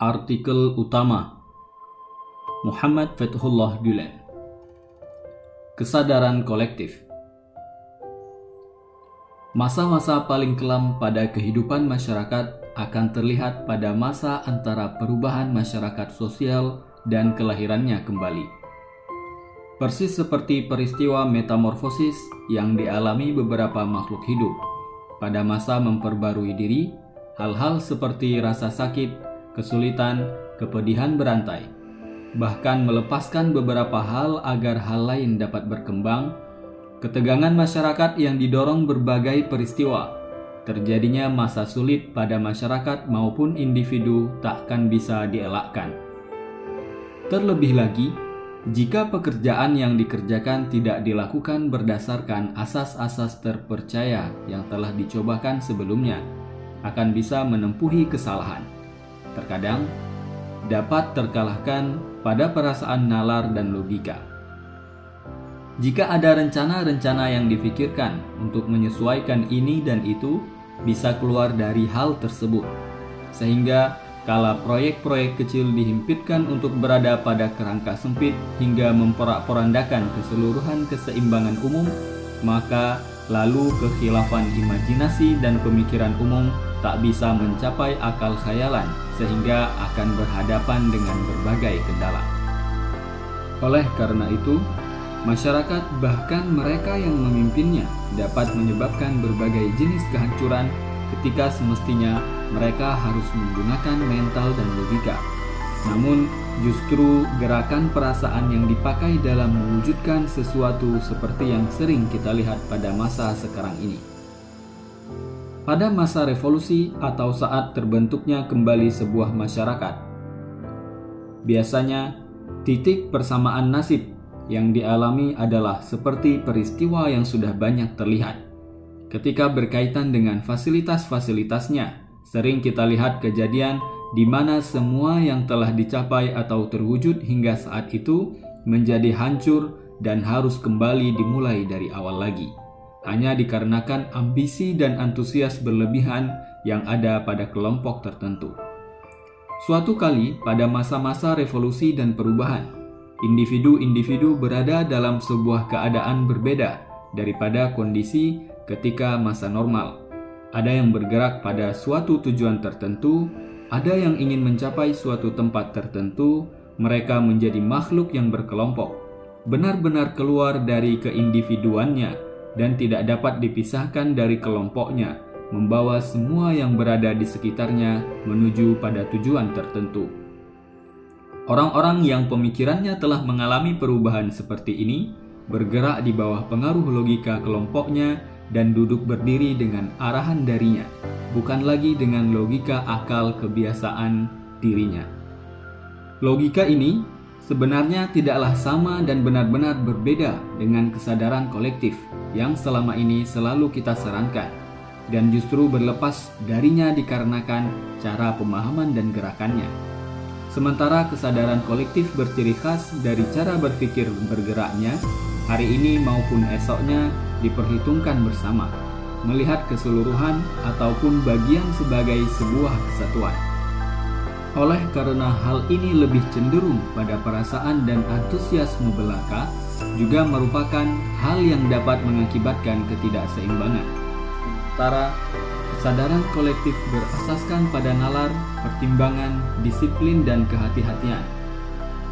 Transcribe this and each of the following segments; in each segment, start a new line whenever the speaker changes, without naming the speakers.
Artikel utama. Muhammad Fathullah Gülen Kesadaran kolektif. Masa-masa paling kelam pada kehidupan masyarakat akan terlihat pada masa antara perubahan masyarakat sosial dan kelahirannya kembali. Persis seperti peristiwa metamorfosis yang dialami beberapa makhluk hidup pada masa memperbarui diri, hal-hal seperti rasa sakit, kesulitan, kepedihan berantai, bahkan melepaskan beberapa hal agar hal lain dapat berkembang, ketegangan masyarakat yang didorong berbagai peristiwa, terjadinya masa sulit pada masyarakat maupun individu takkan bisa dielakkan. Terlebih lagi, jika pekerjaan yang dikerjakan tidak dilakukan berdasarkan asas-asas terpercaya yang telah dicobakan sebelumnya, akan bisa menempuhi kesalahan. Terkadang dapat terkalahkan pada perasaan nalar dan logika. Jika ada rencana-rencana yang difikirkan untuk menyesuaikan ini dan itu, bisa keluar dari hal tersebut, sehingga Kala proyek-proyek kecil dihimpitkan untuk berada pada kerangka sempit hingga memporak-porandakan keseluruhan keseimbangan umum, maka lalu kekhilafan imajinasi dan pemikiran umum tak bisa mencapai akal khayalan sehingga akan berhadapan dengan berbagai kendala. Oleh karena itu, masyarakat bahkan mereka yang memimpinnya dapat menyebabkan berbagai jenis kehancuran ketika semestinya mereka harus menggunakan mental dan logika. Namun, justru gerakan perasaan yang dipakai dalam mewujudkan sesuatu seperti yang sering kita lihat pada masa sekarang ini. Pada masa revolusi atau saat terbentuknya kembali sebuah masyarakat, biasanya titik persamaan nasib yang dialami adalah seperti peristiwa yang sudah banyak terlihat Ketika berkaitan dengan fasilitas-fasilitasnya, sering kita lihat kejadian di mana semua yang telah dicapai atau terwujud hingga saat itu menjadi hancur dan harus kembali dimulai dari awal lagi. Hanya dikarenakan ambisi dan antusias berlebihan yang ada pada kelompok tertentu. Suatu kali pada masa-masa revolusi dan perubahan, individu-individu berada dalam sebuah keadaan berbeda daripada kondisi ketika masa normal. Ada yang bergerak pada suatu tujuan tertentu, ada yang ingin mencapai suatu tempat tertentu, mereka menjadi makhluk yang berkelompok, benar-benar keluar dari keindividuannya dan tidak dapat dipisahkan dari kelompoknya, membawa semua yang berada di sekitarnya menuju pada tujuan tertentu. Orang-orang yang pemikirannya telah mengalami perubahan seperti ini bergerak di bawah pengaruh logika kelompoknya dan duduk berdiri dengan arahan darinya, bukan lagi dengan logika akal kebiasaan dirinya. Logika ini sebenarnya tidaklah sama dan benar-benar berbeda dengan kesadaran kolektif yang selama ini selalu kita sarankan, dan justru berlepas darinya dikarenakan cara pemahaman dan gerakannya. Sementara kesadaran kolektif berciri khas dari cara berpikir bergeraknya, hari ini maupun esoknya diperhitungkan bersama, melihat keseluruhan ataupun bagian sebagai sebuah kesatuan. Oleh karena hal ini lebih cenderung pada perasaan dan antusiasme belaka, juga merupakan hal yang dapat mengakibatkan ketidakseimbangan. Sementara kesadaran kolektif berasaskan pada nalar, pertimbangan, disiplin, dan kehati-hatian.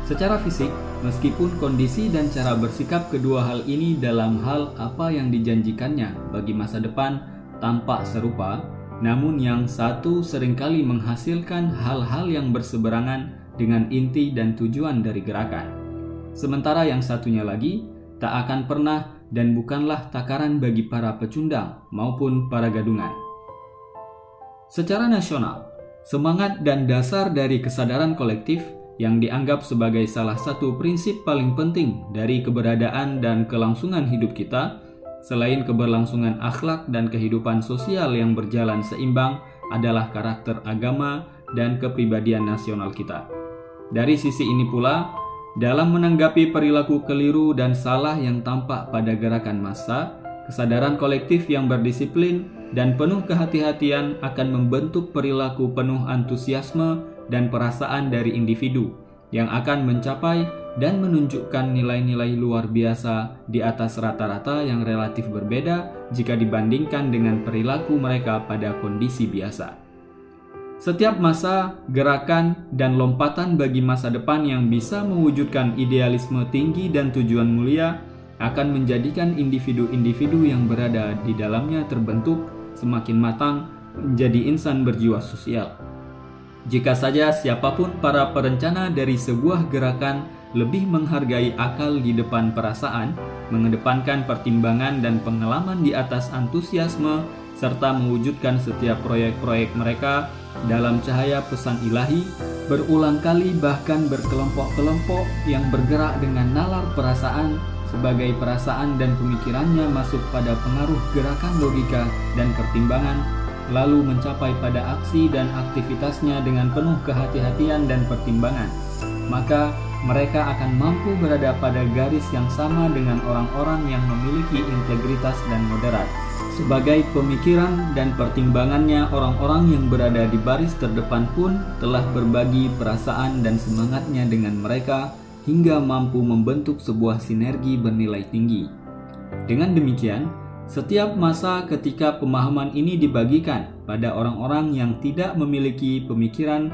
Secara fisik, Meskipun kondisi dan cara bersikap kedua hal ini dalam hal apa yang dijanjikannya bagi masa depan tampak serupa, namun yang satu sering kali menghasilkan hal-hal yang berseberangan dengan inti dan tujuan dari gerakan. Sementara yang satunya lagi tak akan pernah dan bukanlah takaran bagi para pecundang maupun para gadungan. Secara nasional, semangat dan dasar dari kesadaran kolektif yang dianggap sebagai salah satu prinsip paling penting dari keberadaan dan kelangsungan hidup kita, selain keberlangsungan akhlak dan kehidupan sosial yang berjalan seimbang, adalah karakter agama dan kepribadian nasional kita. Dari sisi ini pula, dalam menanggapi perilaku keliru dan salah yang tampak pada gerakan massa, kesadaran kolektif yang berdisiplin dan penuh kehati-hatian akan membentuk perilaku penuh antusiasme dan perasaan dari individu yang akan mencapai dan menunjukkan nilai-nilai luar biasa di atas rata-rata yang relatif berbeda jika dibandingkan dengan perilaku mereka pada kondisi biasa. Setiap masa, gerakan, dan lompatan bagi masa depan yang bisa mewujudkan idealisme tinggi dan tujuan mulia akan menjadikan individu-individu yang berada di dalamnya terbentuk semakin matang menjadi insan berjiwa sosial. Jika saja siapa pun para perencana dari sebuah gerakan lebih menghargai akal di depan perasaan, mengedepankan pertimbangan dan pengalaman di atas antusiasme, serta mewujudkan setiap proyek-proyek mereka dalam cahaya pesan ilahi, berulang kali bahkan berkelompok-kelompok yang bergerak dengan nalar perasaan sebagai perasaan dan pemikirannya masuk pada pengaruh gerakan logika dan pertimbangan, lalu mencapai pada aksi dan aktivitasnya dengan penuh kehati-hatian dan pertimbangan. Maka mereka akan mampu berada pada garis yang sama dengan orang-orang yang memiliki integritas dan moderat. Sebagai pemikiran dan pertimbangannya, orang-orang yang berada di baris terdepan pun telah berbagi perasaan dan semangatnya dengan mereka hingga mampu membentuk sebuah sinergi bernilai tinggi. Dengan demikian, setiap masa ketika pemahaman ini dibagikan pada orang-orang yang tidak memiliki pemikiran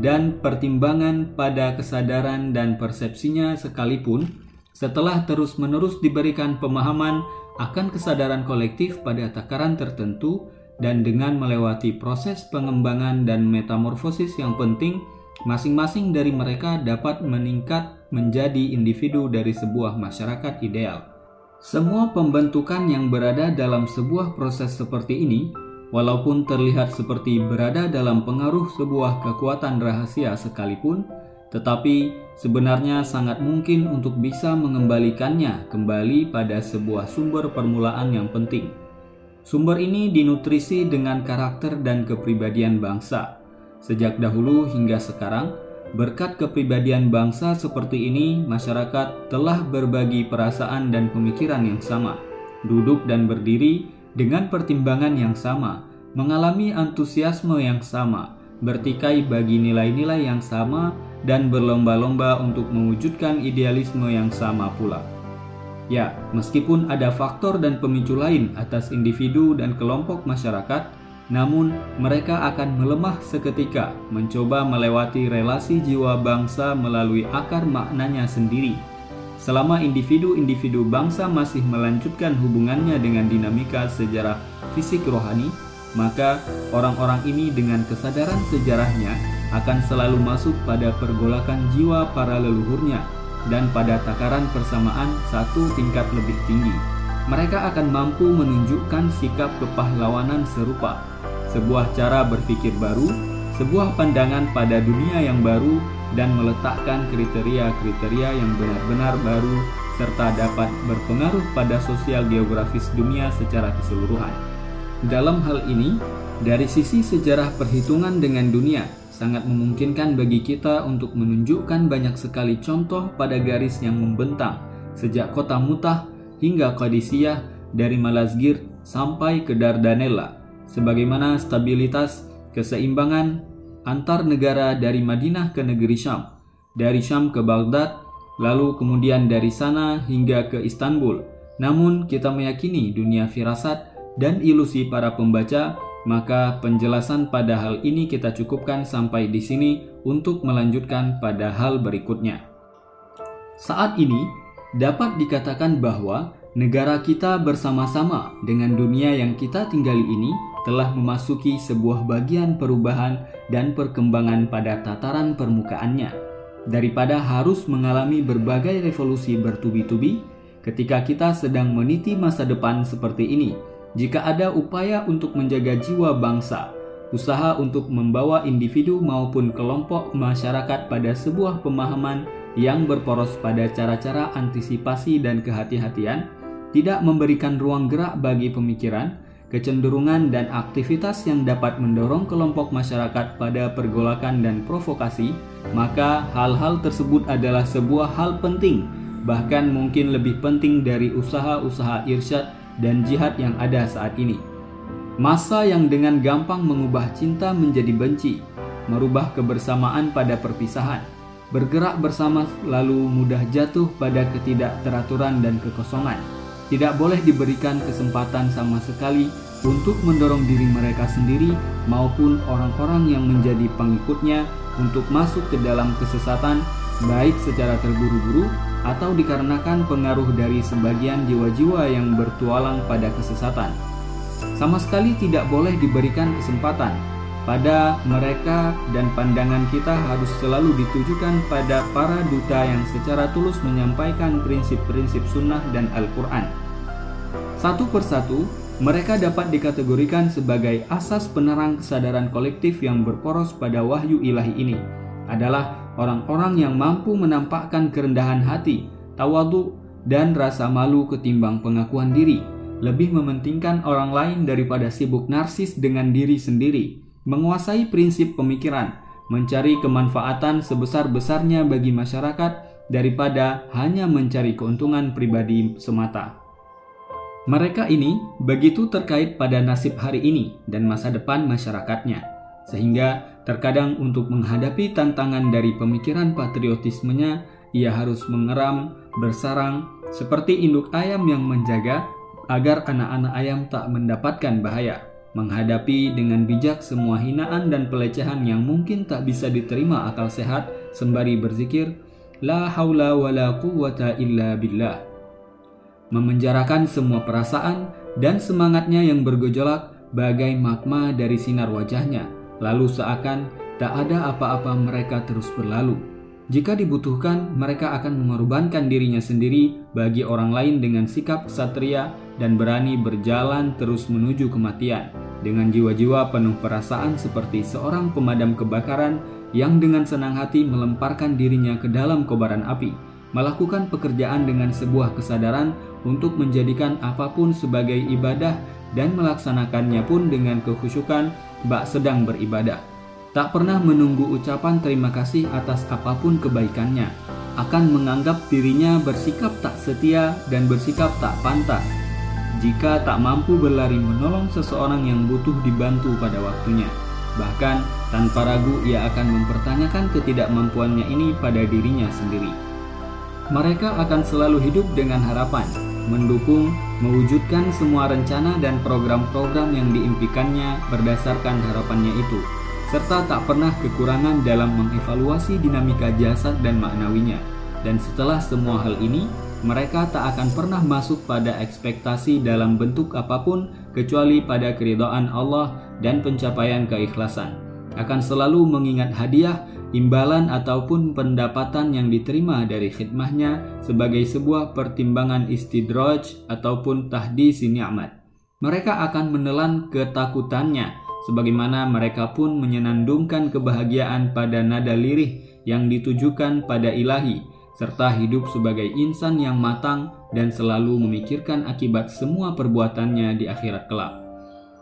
dan pertimbangan pada kesadaran dan persepsinya sekalipun, setelah terus-menerus diberikan pemahaman akan kesadaran kolektif pada takaran tertentu dan dengan melewati proses pengembangan dan metamorfosis yang penting, masing-masing dari mereka dapat meningkat menjadi individu dari sebuah masyarakat ideal. Semua pembentukan yang berada dalam sebuah proses seperti ini, walaupun terlihat seperti berada dalam pengaruh sebuah kekuatan rahasia sekalipun, tetapi sebenarnya sangat mungkin untuk bisa mengembalikannya kembali pada sebuah sumber permulaan yang penting. Sumber ini dinutrisi dengan karakter dan kepribadian bangsa. Sejak dahulu hingga sekarang, berkat kepribadian bangsa seperti ini, masyarakat telah berbagi perasaan dan pemikiran yang sama, duduk dan berdiri dengan pertimbangan yang sama, mengalami antusiasme yang sama, bertikai bagi nilai-nilai yang sama, dan berlomba-lomba untuk mewujudkan idealisme yang sama pula. Ya, meskipun ada faktor dan pemicu lain atas individu dan kelompok masyarakat, namun mereka akan melemah seketika mencoba melewati relasi jiwa bangsa melalui akar maknanya sendiri. Selama individu-individu bangsa masih melanjutkan hubungannya dengan dinamika sejarah fisik rohani, maka orang-orang ini dengan kesadaran sejarahnya akan selalu masuk pada pergolakan jiwa para leluhurnya dan pada takaran persamaan satu tingkat lebih tinggi. Mereka akan mampu menunjukkan sikap kepahlawanan serupa, sebuah cara berpikir baru, sebuah pandangan pada dunia yang baru, dan meletakkan kriteria-kriteria yang benar-benar baru serta dapat berpengaruh pada sosial geografis dunia secara keseluruhan. Dalam hal ini, dari sisi sejarah perhitungan dengan dunia, sangat memungkinkan bagi kita untuk menunjukkan banyak sekali contoh pada garis yang membentang sejak kota Mutah hingga Qadisiyah dari Malazgir sampai ke Dardanella sebagaimana stabilitas keseimbangan antar negara dari Madinah ke negeri Syam dari Syam ke Baghdad lalu kemudian dari sana hingga ke Istanbul namun kita meyakini dunia firasat dan ilusi para pembaca maka penjelasan pada hal ini kita cukupkan sampai di sini untuk melanjutkan pada hal berikutnya. Saat ini dapat dikatakan bahwa negara kita bersama-sama dengan dunia yang kita tinggali ini telah memasuki sebuah bagian perubahan dan perkembangan pada tataran permukaannya. Daripada harus mengalami berbagai revolusi bertubi-tubi, ketika kita sedang meniti masa depan seperti ini, jika ada upaya untuk menjaga jiwa bangsa, usaha untuk membawa individu maupun kelompok masyarakat pada sebuah pemahaman yang berporos pada cara-cara antisipasi dan kehati-hatian, tidak memberikan ruang gerak bagi pemikiran, kecenderungan dan aktivitas yang dapat mendorong kelompok masyarakat pada pergolakan dan provokasi, maka hal-hal tersebut adalah sebuah hal penting, bahkan mungkin lebih penting dari usaha-usaha irsyad dan jihad yang ada saat ini. Masa yang dengan gampang mengubah cinta menjadi benci, merubah kebersamaan pada perpisahan. Bergerak bersama lalu mudah jatuh pada ketidakteraturan dan kekosongan. Tidak boleh diberikan kesempatan sama sekali untuk mendorong diri mereka sendiri maupun orang-orang yang menjadi pengikutnya untuk masuk ke dalam kesesatan, baik secara terburu-buru atau dikarenakan pengaruh dari sebagian jiwa-jiwa yang bertualang pada kesesatan. Sama sekali tidak boleh diberikan kesempatan pada mereka dan pandangan kita harus selalu ditujukan pada para duta yang secara tulus menyampaikan prinsip-prinsip sunnah dan Al-Quran. Satu persatu, mereka dapat dikategorikan sebagai asas penerang kesadaran kolektif yang berporos pada wahyu ilahi ini adalah orang-orang yang mampu menampakkan kerendahan hati, tawadu, dan rasa malu ketimbang pengakuan diri, lebih mementingkan orang lain daripada sibuk narsis dengan diri sendiri, menguasai prinsip pemikiran, mencari kemanfaatan sebesar-besarnya bagi masyarakat daripada hanya mencari keuntungan pribadi semata. Mereka ini begitu terkait pada nasib hari ini dan masa depan masyarakatnya, sehingga terkadang untuk menghadapi tantangan dari pemikiran patriotismenya, ia harus mengeram, bersarang, seperti induk ayam yang menjaga agar anak-anak ayam tak mendapatkan bahaya menghadapi dengan bijak semua hinaan dan pelecehan yang mungkin tak bisa diterima akal sehat sembari berzikir la haula wala quwwata illa billah memenjarakan semua perasaan dan semangatnya yang bergejolak bagai magma dari sinar wajahnya lalu seakan tak ada apa-apa mereka terus berlalu. Jika dibutuhkan, mereka akan mengorbankan dirinya sendiri bagi orang lain dengan sikap satria dan berani berjalan terus menuju kematian. Dengan jiwa-jiwa penuh perasaan seperti seorang pemadam kebakaran yang dengan senang hati melemparkan dirinya ke dalam kobaran api, melakukan pekerjaan dengan sebuah kesadaran untuk menjadikan apa pun sebagai ibadah dan melaksanakannya pun dengan kekhusyukan bak sedang beribadah tak pernah menunggu ucapan terima kasih atas apa pun kebaikannya, akan menganggap dirinya bersikap tak setia dan bersikap tak pantas. Jika tak mampu berlari menolong seseorang yang butuh dibantu pada waktunya, bahkan tanpa ragu ia akan mempertanyakan ketidakmampuannya ini pada dirinya sendiri. Mereka akan selalu hidup dengan harapan, mendukung, mewujudkan semua rencana dan program-program yang diimpikannya berdasarkan harapannya itu serta tak pernah kekurangan dalam mengevaluasi dinamika jasad dan maknawinya. Dan setelah semua hal ini, mereka tak akan pernah masuk pada ekspektasi dalam bentuk apa pun kecuali pada keridhaan Allah dan pencapaian keikhlasan. Akan selalu mengingat hadiah, imbalan ataupun pendapatan yang diterima dari khidmahnya sebagai sebuah pertimbangan istidraj ataupun tahdisi ni'mat. Mereka akan menelan ketakutannya sebagaimana mereka pun menyenandungkan kebahagiaan pada nada lirih yang ditujukan pada ilahi, serta hidup sebagai insan yang matang dan selalu memikirkan akibat semua perbuatannya di akhirat kelak.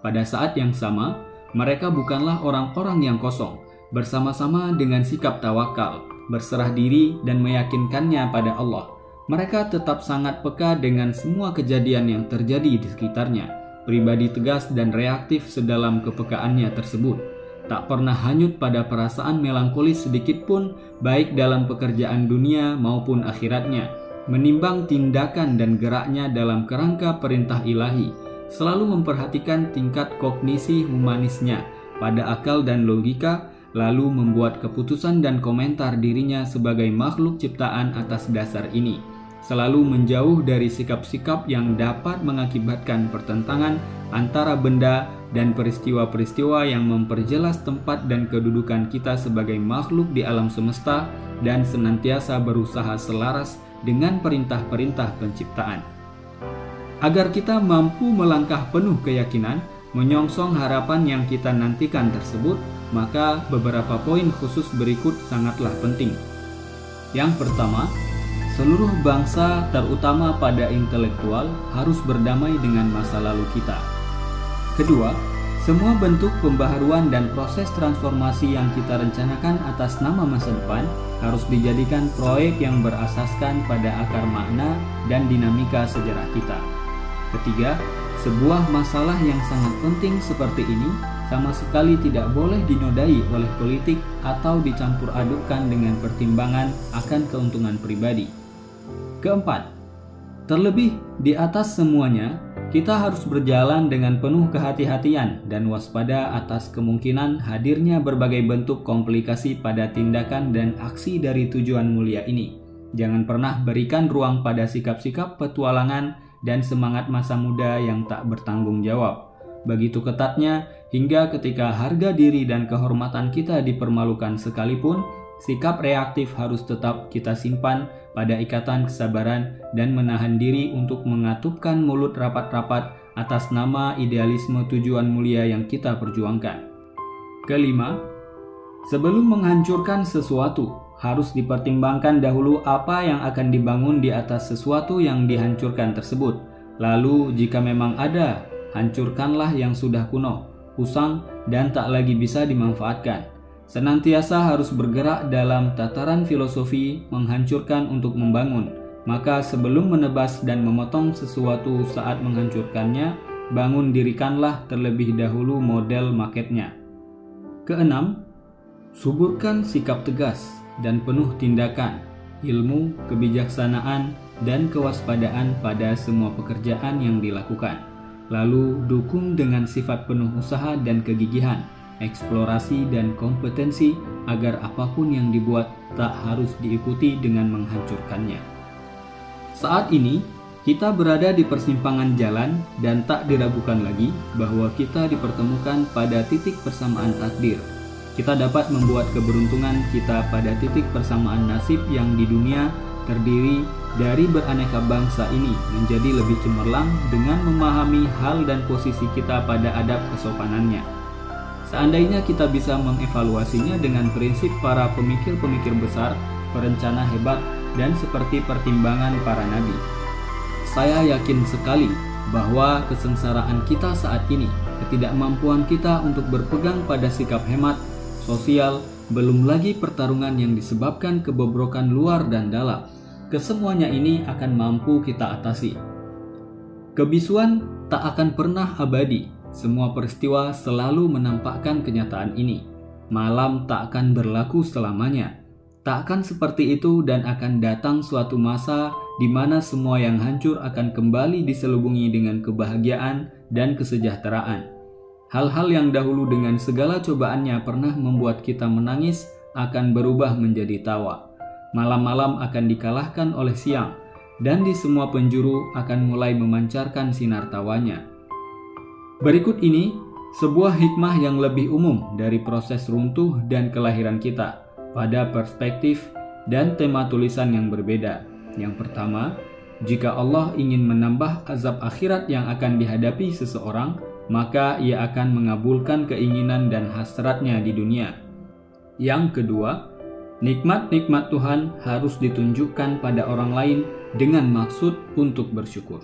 Pada saat yang sama, mereka bukanlah orang-orang yang kosong, bersama-sama dengan sikap tawakal, berserah diri dan meyakinkannya pada Allah. Mereka tetap sangat peka dengan semua kejadian yang terjadi di sekitarnya pribadi tegas dan reaktif sedalam kepekaannya tersebut. Tak pernah hanyut pada perasaan melankolis sedikit pun, baik dalam pekerjaan dunia maupun akhiratnya. Menimbang tindakan dan geraknya dalam kerangka perintah ilahi, selalu memperhatikan tingkat kognisi humanisnya pada akal dan logika, lalu membuat keputusan dan komentar dirinya sebagai makhluk ciptaan atas dasar ini selalu menjauh dari sikap-sikap yang dapat mengakibatkan pertentangan antara benda dan peristiwa-peristiwa yang memperjelas tempat dan kedudukan kita sebagai makhluk di alam semesta dan senantiasa berusaha selaras dengan perintah-perintah penciptaan. Agar kita mampu melangkah penuh keyakinan, menyongsong harapan yang kita nantikan tersebut, maka beberapa poin khusus berikut sangatlah penting. Yang pertama, Seluruh bangsa, terutama pada intelektual, harus berdamai dengan masa lalu kita. Kedua, semua bentuk pembaharuan dan proses transformasi yang kita rencanakan atas nama masa depan harus dijadikan proyek yang berasaskan pada akar makna dan dinamika sejarah kita. Ketiga, sebuah masalah yang sangat penting seperti ini sama sekali tidak boleh dinodai oleh politik atau dicampur adukkan dengan pertimbangan akan keuntungan pribadi. Keempat, terlebih di atas semuanya, kita harus berjalan dengan penuh kehati-hatian dan waspada atas kemungkinan hadirnya berbagai bentuk komplikasi pada tindakan dan aksi dari tujuan mulia ini. Jangan pernah berikan ruang pada sikap-sikap petualangan dan semangat masa muda yang tak bertanggung jawab. Begitu ketatnya hingga ketika harga diri dan kehormatan kita dipermalukan sekalipun, sikap reaktif harus tetap kita simpan pada ikatan kesabaran dan menahan diri untuk mengatupkan mulut rapat-rapat atas nama idealisme tujuan mulia yang kita perjuangkan. Kelima, sebelum menghancurkan sesuatu, harus dipertimbangkan dahulu apa yang akan dibangun di atas sesuatu yang dihancurkan tersebut. Lalu, jika memang ada, hancurkanlah yang sudah kuno usang, dan tak lagi bisa dimanfaatkan. Senantiasa harus bergerak dalam tataran filosofi menghancurkan untuk membangun. Maka sebelum menebas dan memotong sesuatu saat menghancurkannya, bangun dirikanlah terlebih dahulu model maketnya. Keenam, suburkan sikap tegas dan penuh tindakan, ilmu, kebijaksanaan, dan kewaspadaan pada semua pekerjaan yang dilakukan lalu dukung dengan sifat penuh usaha dan kegigihan, eksplorasi dan kompetensi agar apa pun yang dibuat tak harus diikuti dengan menghancurkannya. Saat ini, kita berada di persimpangan jalan dan tak diragukan lagi bahwa kita dipertemukan pada titik persamaan takdir. Kita dapat membuat keberuntungan kita pada titik persamaan nasib yang di dunia terdiri dari beraneka bangsa ini menjadi lebih cemerlang dengan memahami hal dan posisi kita pada adab kesopanannya. Seandainya kita bisa mengevaluasinya dengan prinsip para pemikir-pemikir besar, perencana hebat, dan seperti pertimbangan para nabi. Saya yakin sekali bahwa kesengsaraan kita saat ini, ketidakmampuan kita untuk berpegang pada sikap hemat, sosial, belum lagi pertarungan yang disebabkan kebobrokan luar dan dalam, kesemuanya ini akan mampu kita atasi. Kebisuan tak akan pernah abadi. Semua peristiwa selalu menampakkan kenyataan ini. Malam tak akan berlaku selamanya. Tak akan seperti itu dan akan datang suatu masa di mana semua yang hancur akan kembali diselubungi dengan kebahagiaan dan kesejahteraan. Hal-hal yang dahulu dengan segala cobaannya pernah membuat kita menangis akan berubah menjadi tawa malam-malam akan dikalahkan oleh siang, dan di semua penjuru akan mulai memancarkan sinar tawanya. Berikut ini sebuah hikmah yang lebih umum dari proses runtuh dan kelahiran kita pada perspektif dan tema tulisan yang berbeda. Yang pertama, jika Allah ingin menambah azab akhirat yang akan dihadapi seseorang, maka ia akan mengabulkan keinginan dan hasratnya di dunia. Yang kedua, Nikmat-nikmat Tuhan harus ditunjukkan pada orang lain dengan maksud untuk bersyukur.